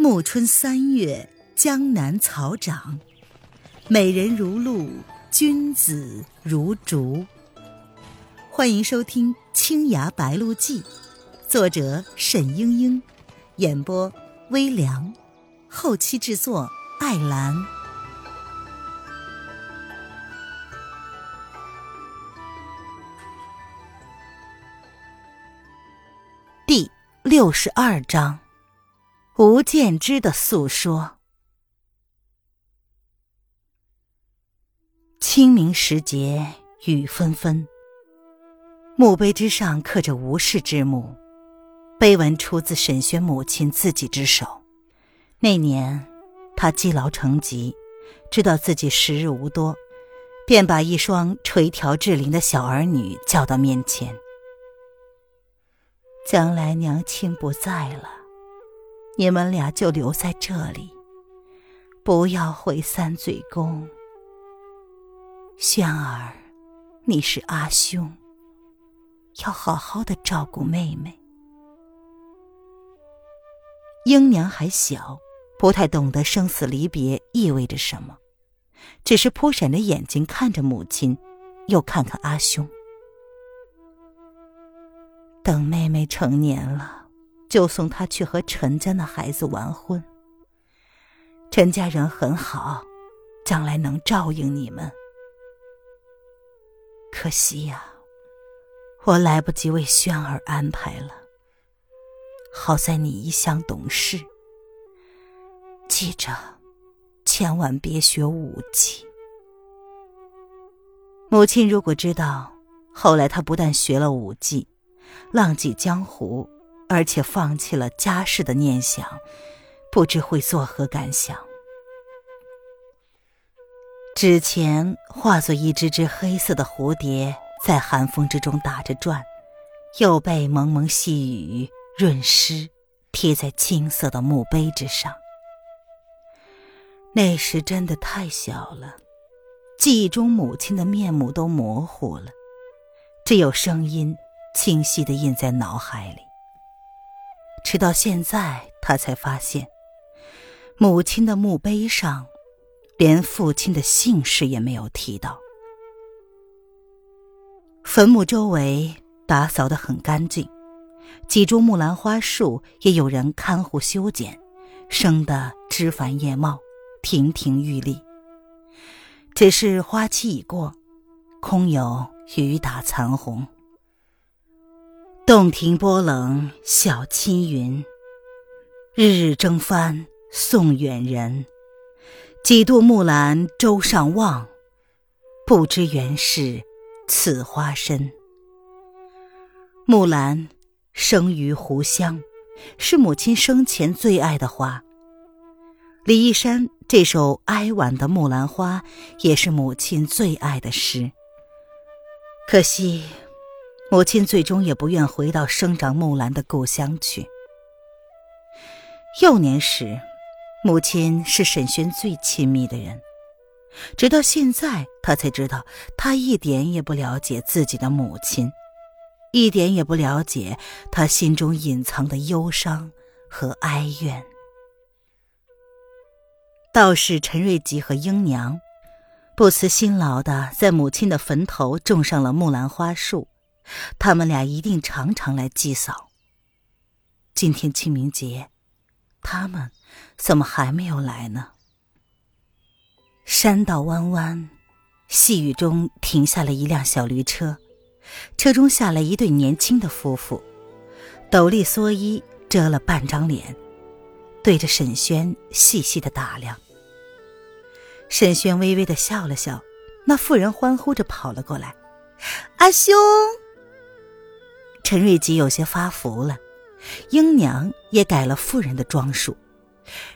暮春三月，江南草长，美人如露，君子如竹。欢迎收听《青崖白鹿记》，作者沈英英，演播微凉，后期制作艾兰。第六十二章。吴建之的诉说。清明时节，雨纷纷。墓碑之上刻着“吴氏”之墓，碑文出自沈轩母亲自己之手。那年，他积劳成疾，知道自己时日无多，便把一双垂髫稚龄的小儿女叫到面前。将来娘亲不在了。你们俩就留在这里，不要回三嘴宫。轩儿，你是阿兄，要好好的照顾妹妹。英娘还小，不太懂得生死离别意味着什么，只是扑闪着眼睛看着母亲，又看看阿兄。等妹妹成年了。就送他去和陈家那孩子完婚。陈家人很好，将来能照应你们。可惜呀，我来不及为轩儿安排了。好在你一向懂事，记着，千万别学武技。母亲如果知道，后来他不但学了武技，浪迹江湖。而且放弃了家世的念想，不知会作何感想。纸钱化作一只只黑色的蝴蝶，在寒风之中打着转，又被蒙蒙细雨润湿，贴在青色的墓碑之上。那时真的太小了，记忆中母亲的面目都模糊了，只有声音清晰的印在脑海里。直到现在，他才发现，母亲的墓碑上，连父亲的姓氏也没有提到。坟墓周围打扫得很干净，几株木兰花树也有人看护修剪，生得枝繁叶茂，亭亭玉立。只是花期已过，空有雨打残红。洞庭波冷晓青云，日日争帆送远人。几度木兰舟上望，不知原是此花身。木兰生于湖湘，是母亲生前最爱的花。李义山这首哀婉的《木兰花》，也是母亲最爱的诗。可惜。母亲最终也不愿回到生长木兰的故乡去。幼年时，母亲是沈轩最亲密的人，直到现在，他才知道，他一点也不了解自己的母亲，一点也不了解他心中隐藏的忧伤和哀怨。道士陈瑞吉和英娘，不辞辛劳的在母亲的坟头种上了木兰花树。他们俩一定常常来祭扫。今天清明节，他们怎么还没有来呢？山道弯弯，细雨中停下了一辆小驴车，车中下来一对年轻的夫妇，斗笠蓑衣遮了半张脸，对着沈轩细细的打量。沈轩微微的笑了笑，那妇人欢呼着跑了过来：“阿兄！”陈瑞吉有些发福了，英娘也改了妇人的装束，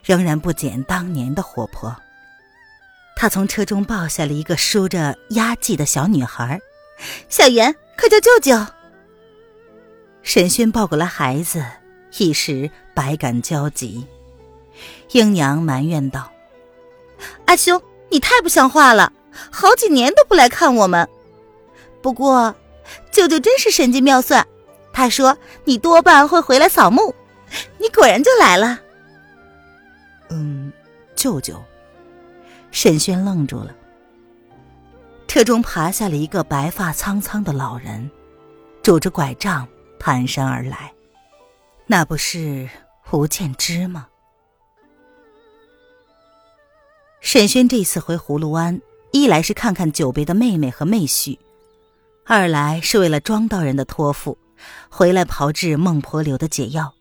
仍然不减当年的活泼。他从车中抱下了一个梳着压髻的小女孩，小袁，快叫舅舅。沈轩抱过来孩子，一时百感交集。英娘埋怨道：“阿兄，你太不像话了，好几年都不来看我们。不过，舅舅真是神机妙算。”他说：“你多半会回来扫墓，你果然就来了。”嗯，舅舅。沈轩愣住了。车中爬下了一个白发苍苍的老人，拄着拐杖蹒跚而来。那不是胡建之吗？沈轩这次回葫芦湾，一来是看看久别的妹妹和妹婿，二来是为了庄道人的托付，回来炮制孟婆流的解药。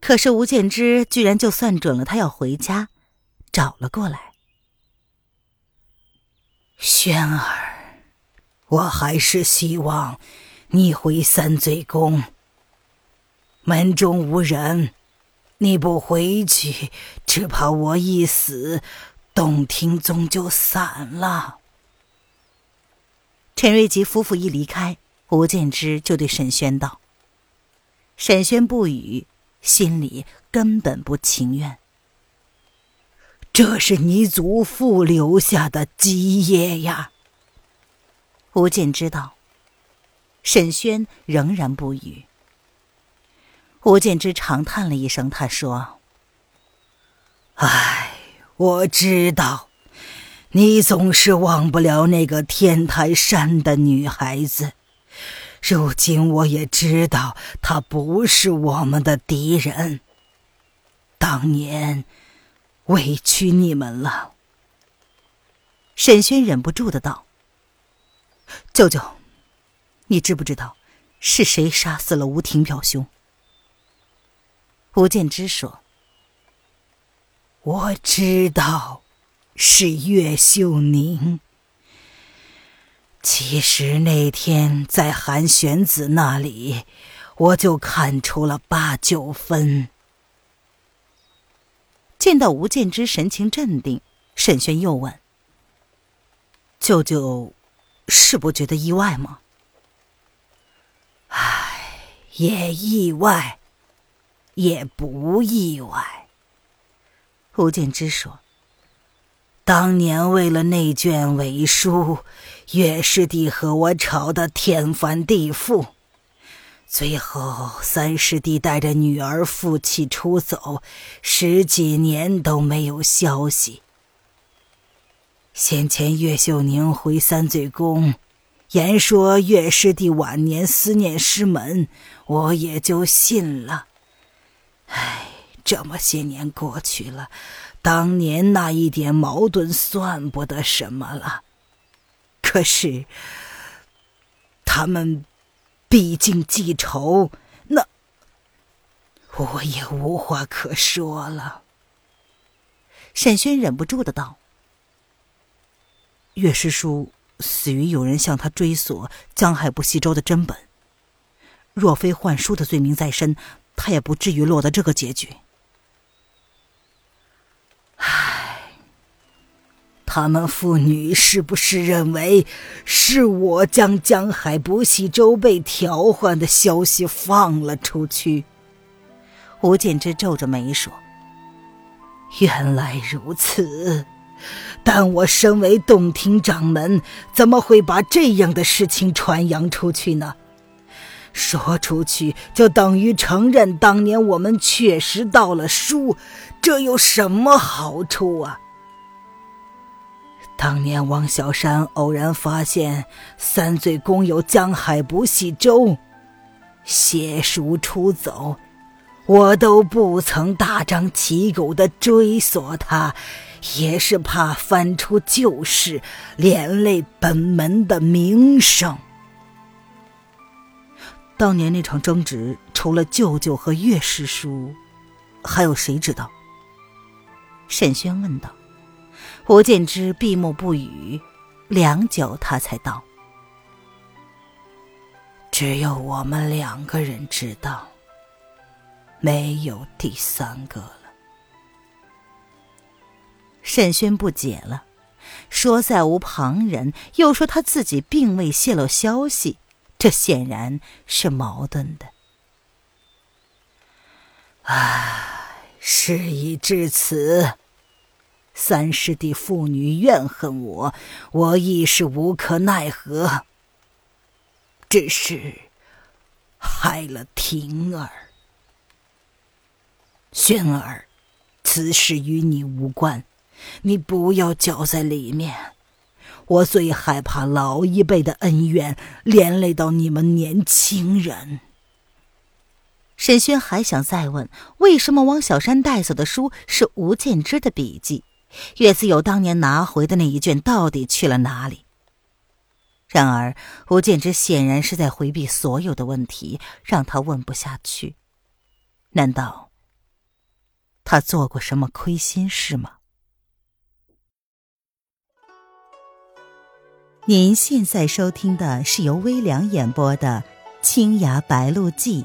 可是吴建之居然就算准了他要回家，找了过来。轩儿，我还是希望你回三嘴宫。门中无人，你不回去，只怕我一死，洞庭宗就散了。陈瑞吉夫妇一离开，吴建之就对沈轩道：“沈轩不语。”心里根本不情愿。这是你祖父留下的基业呀。吴建知道。沈轩仍然不语。吴建之长叹了一声，他说：“唉，我知道，你总是忘不了那个天台山的女孩子。”如今我也知道他不是我们的敌人。当年委屈你们了。沈轩忍不住的道：“舅舅，你知不知道是谁杀死了吴婷表兄？”吴建之说：“我知道，是岳秀宁。”其实那天在韩玄子那里，我就看出了八九分。见到吴建之神情镇定，沈轩又问：“舅舅，是不觉得意外吗？”“唉，也意外，也不意外。”吴建之说。当年为了那卷伪书，岳师弟和我吵得天翻地覆，最后三师弟带着女儿负气出走，十几年都没有消息。先前岳秀宁回三嘴宫，言说岳师弟晚年思念师门，我也就信了。唉，这么些年过去了。当年那一点矛盾算不得什么了，可是他们毕竟记仇，那我也无话可说了。沈轩忍不住的道：“岳师叔死于有人向他追索江海不息周的真本，若非幻书的罪名在身，他也不至于落得这个结局。”他们父女是不是认为是我将江海不系舟被调换的消息放了出去？吴建之皱着眉说：“原来如此，但我身为洞庭掌门，怎么会把这样的事情传扬出去呢？说出去就等于承认当年我们确实盗了书，这有什么好处啊？”当年王小山偶然发现三嘴宫有江海不系舟，携书出走，我都不曾大张旗鼓的追索他，也是怕翻出旧事，连累本门的名声。当年那场争执，除了舅舅和岳师叔，还有谁知道？沈轩问道。胡建之闭目不语，良久，他才道：“只有我们两个人知道，没有第三个了。”沈轩不解了，说：“再无旁人，又说他自己并未泄露消息，这显然是矛盾的。”唉，事已至此。三师弟父女怨恨我，我亦是无可奈何。只是害了婷儿、轩儿，此事与你无关，你不要搅在里面。我最害怕老一辈的恩怨连累到你们年轻人。沈轩还想再问，为什么王小山带走的书是吴建之的笔记？岳子友当年拿回的那一卷到底去了哪里？然而吴建之显然是在回避所有的问题，让他问不下去。难道他做过什么亏心事吗？您现在收听的是由微凉演播的《青崖白鹿记》，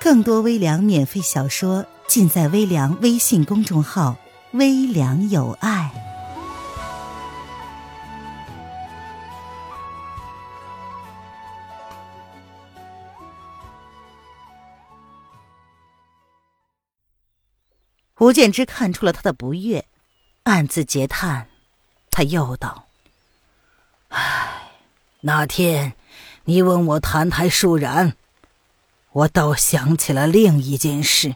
更多微凉免费小说尽在微凉微信公众号“微凉有爱”。吴建之看出了他的不悦，暗自嗟叹。他又道。唉，那天你问我谈台树然，我倒想起了另一件事。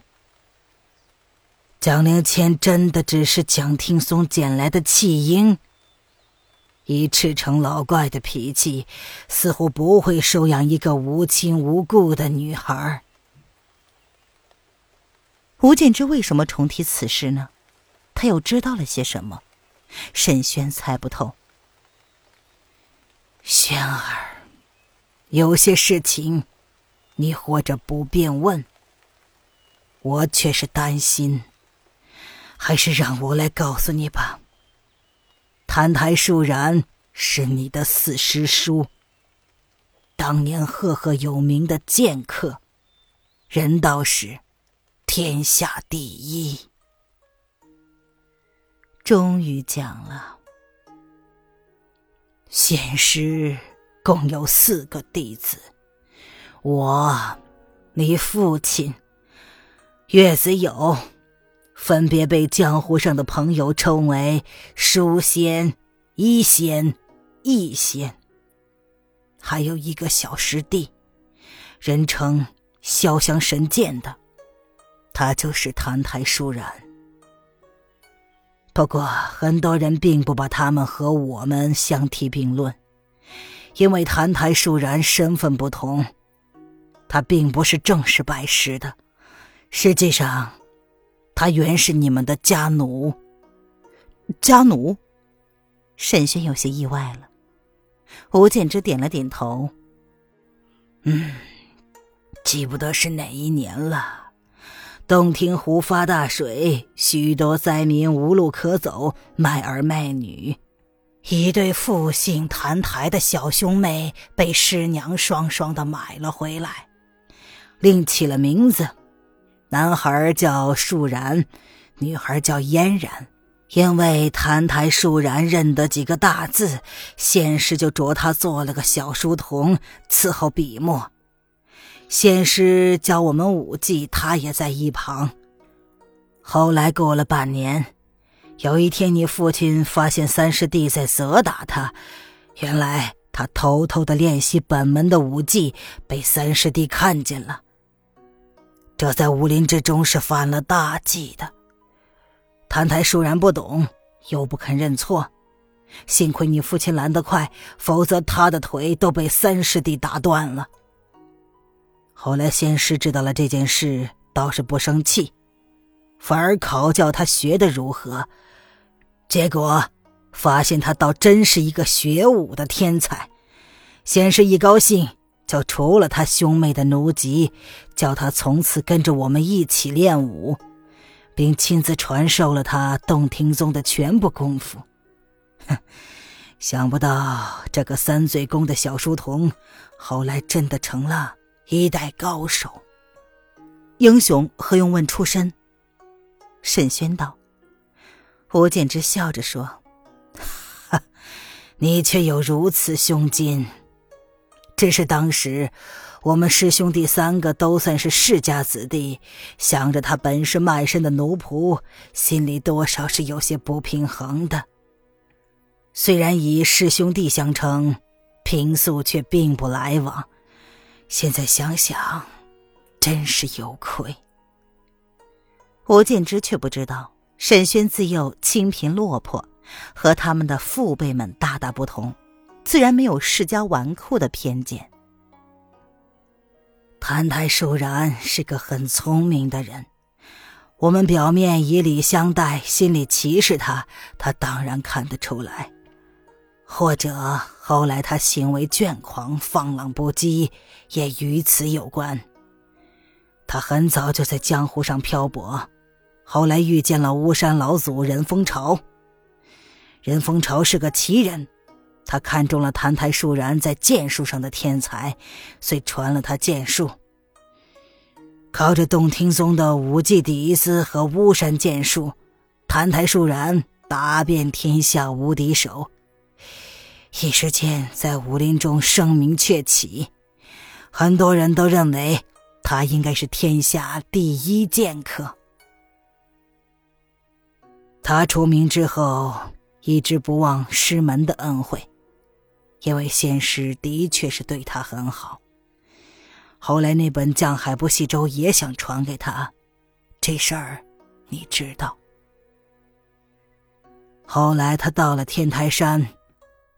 蒋灵谦真的只是蒋听松捡来的弃婴？以赤诚老怪的脾气，似乎不会收养一个无亲无故的女孩。吴建之为什么重提此事呢？他又知道了些什么？沈轩猜不透。轩儿，有些事情，你或者不便问，我却是担心。还是让我来告诉你吧。澹台树然是你的四师叔，当年赫赫有名的剑客，人道是天下第一。终于讲了。现师共有四个弟子，我、你父亲、岳子友，分别被江湖上的朋友称为书仙、医仙、异仙。还有一个小师弟，人称潇湘神剑的，他就是澹台舒然。不过，很多人并不把他们和我们相提并论，因为澹台树然身份不同，他并不是正式拜师的，实际上，他原是你们的家奴。家奴，沈轩有些意外了。吴建之点了点头，嗯，记不得是哪一年了。洞庭湖发大水，许多灾民无路可走，卖儿卖女。一对复姓谭台的小兄妹被师娘双双的买了回来，另起了名字，男孩叫树然，女孩叫嫣然。因为澹台树然认得几个大字，先师就着他做了个小书童，伺候笔墨。先师教我们武技，他也在一旁。后来过了半年，有一天，你父亲发现三师弟在责打他。原来他偷偷的练习本门的武技，被三师弟看见了。这在武林之中是犯了大忌的。谭台倏然不懂，又不肯认错。幸亏你父亲拦得快，否则他的腿都被三师弟打断了。后来，仙师知道了这件事，倒是不生气，反而考教他学的如何。结果发现他倒真是一个学武的天才。仙师一高兴，就除了他兄妹的奴籍，叫他从此跟着我们一起练武，并亲自传授了他洞庭宗的全部功夫。哼，想不到这个三岁宫的小书童，后来真的成了。一代高手，英雄何用问出身？沈轩道。吴建之笑着说：“ 哈，你却有如此胸襟。只是当时我们师兄弟三个都算是世家子弟，想着他本是卖身的奴仆，心里多少是有些不平衡的。虽然以师兄弟相称，平素却并不来往。”现在想想，真是有愧。吴建之却不知道，沈轩自幼清贫落魄，和他们的父辈们大大不同，自然没有世家纨绔的偏见。谭台树然是个很聪明的人，我们表面以礼相待，心里歧视他，他当然看得出来。或者后来他行为倦狂、放浪不羁，也与此有关。他很早就在江湖上漂泊，后来遇见了巫山老祖任风潮。任风潮是个奇人，他看中了谭台树然在剑术上的天才，遂传了他剑术。靠着洞庭宗的五技底子和巫山剑术，谭台树然打遍天下无敌手。一时间，在武林中声名鹊起，很多人都认为他应该是天下第一剑客。他出名之后，一直不忘师门的恩惠，因为仙师的确是对他很好。后来那本《江海不系舟》也想传给他，这事儿你知道。后来他到了天台山。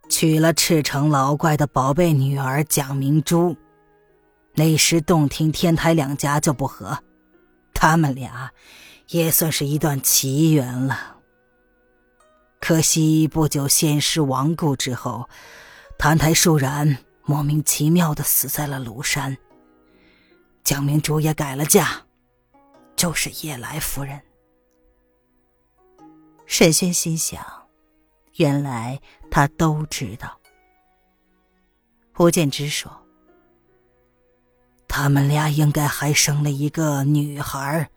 娶了赤城老怪的宝贝女儿蒋明珠，那时洞庭天台两家就不和，他们俩也算是一段奇缘了。可惜不久仙师亡故之后，谭台树然莫名其妙的死在了庐山，蒋明珠也改了嫁，就是叶来夫人。沈轩心想。原来他都知道。胡建之说：“他们俩应该还生了一个女孩，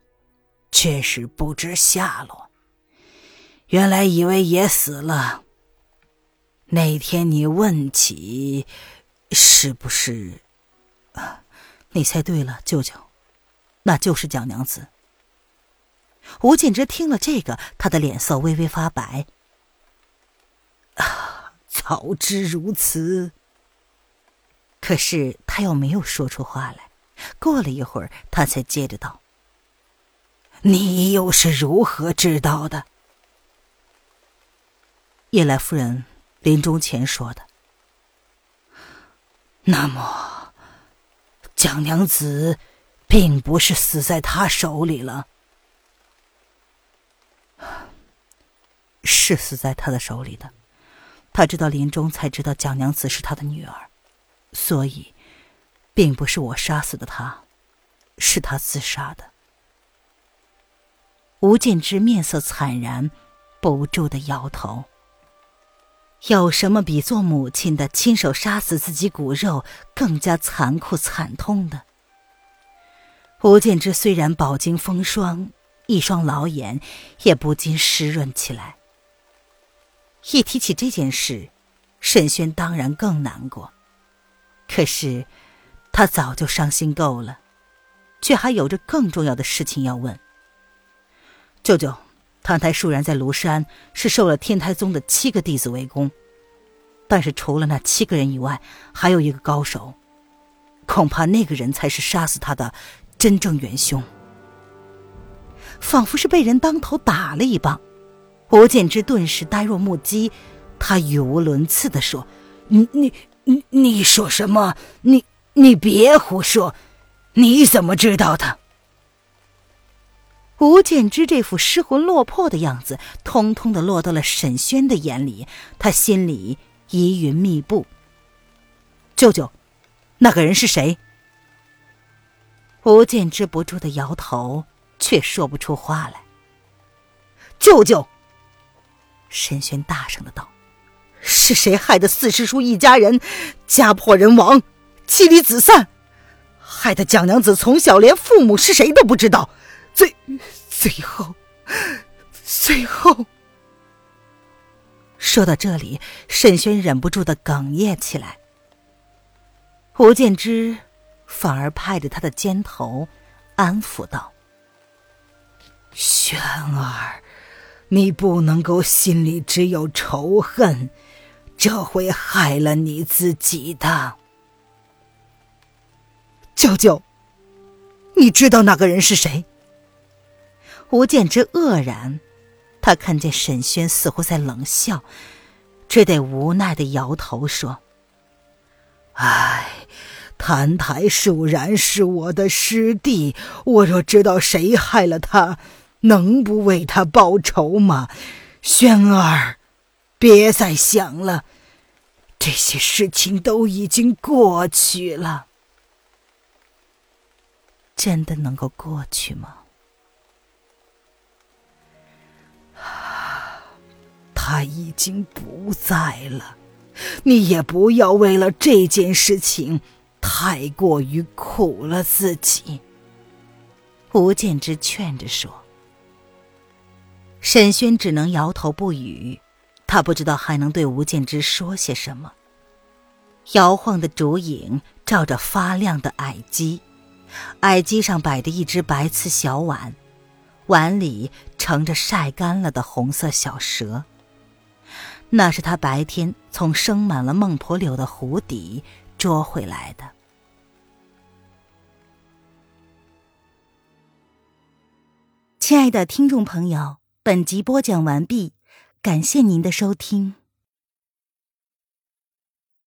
却是不知下落。原来以为也死了。那天你问起，是不是？啊，你猜对了，舅舅，那就是蒋娘子。”吴建之听了这个，他的脸色微微发白。啊，早知如此。可是他又没有说出话来。过了一会儿，他才接着道：“你又是如何知道的？”叶来夫人临终前说的。那么，蒋娘子并不是死在他手里了，是死在他的手里的。他知道临终才知道蒋娘子是他的女儿，所以，并不是我杀死的他，是他自杀的。吴建之面色惨然，不住的摇头。有什么比做母亲的亲手杀死自己骨肉更加残酷惨痛的？吴建之虽然饱经风霜，一双老眼也不禁湿润起来。一提起这件事，沈轩当然更难过。可是，他早就伤心够了，却还有着更重要的事情要问。舅舅，唐台树然在庐山是受了天台宗的七个弟子围攻，但是除了那七个人以外，还有一个高手，恐怕那个人才是杀死他的真正元凶。仿佛是被人当头打了一棒。吴建之顿时呆若木鸡，他语无伦次的说：“你你你你说什么？你你别胡说！你怎么知道的？”吴建之这副失魂落魄的样子，通通的落到了沈轩的眼里，他心里疑云密布。舅舅，那个人是谁？吴建之不住的摇头，却说不出话来。舅舅。沈轩大声的道：“是谁害得四师叔一家人家破人亡，妻离子散，害得蒋娘子从小连父母是谁都不知道？最最后，最后……”说到这里，沈轩忍不住的哽咽起来。胡建之反而拍着他的肩头，安抚道：“轩儿。”你不能够心里只有仇恨，这会害了你自己的。舅舅，你知道那个人是谁？吴建之愕然，他看见沈轩似乎在冷笑，只得无奈的摇头说：“唉，谭台树然是我的师弟，我若知道谁害了他，能不为他报仇吗？轩儿，别再想了，这些事情都已经过去了。真的能够过去吗？”他已经不在了，你也不要为了这件事情太过于苦了自己。”吴建之劝着说。沈轩只能摇头不语，他不知道还能对吴建之说些什么。摇晃的烛影照着发亮的矮机，矮机上摆着一只白瓷小碗，碗里盛着晒干了的红色小蛇。那是他白天从生满了孟婆柳的湖底捉回来的。亲爱的听众朋友，本集播讲完毕，感谢您的收听。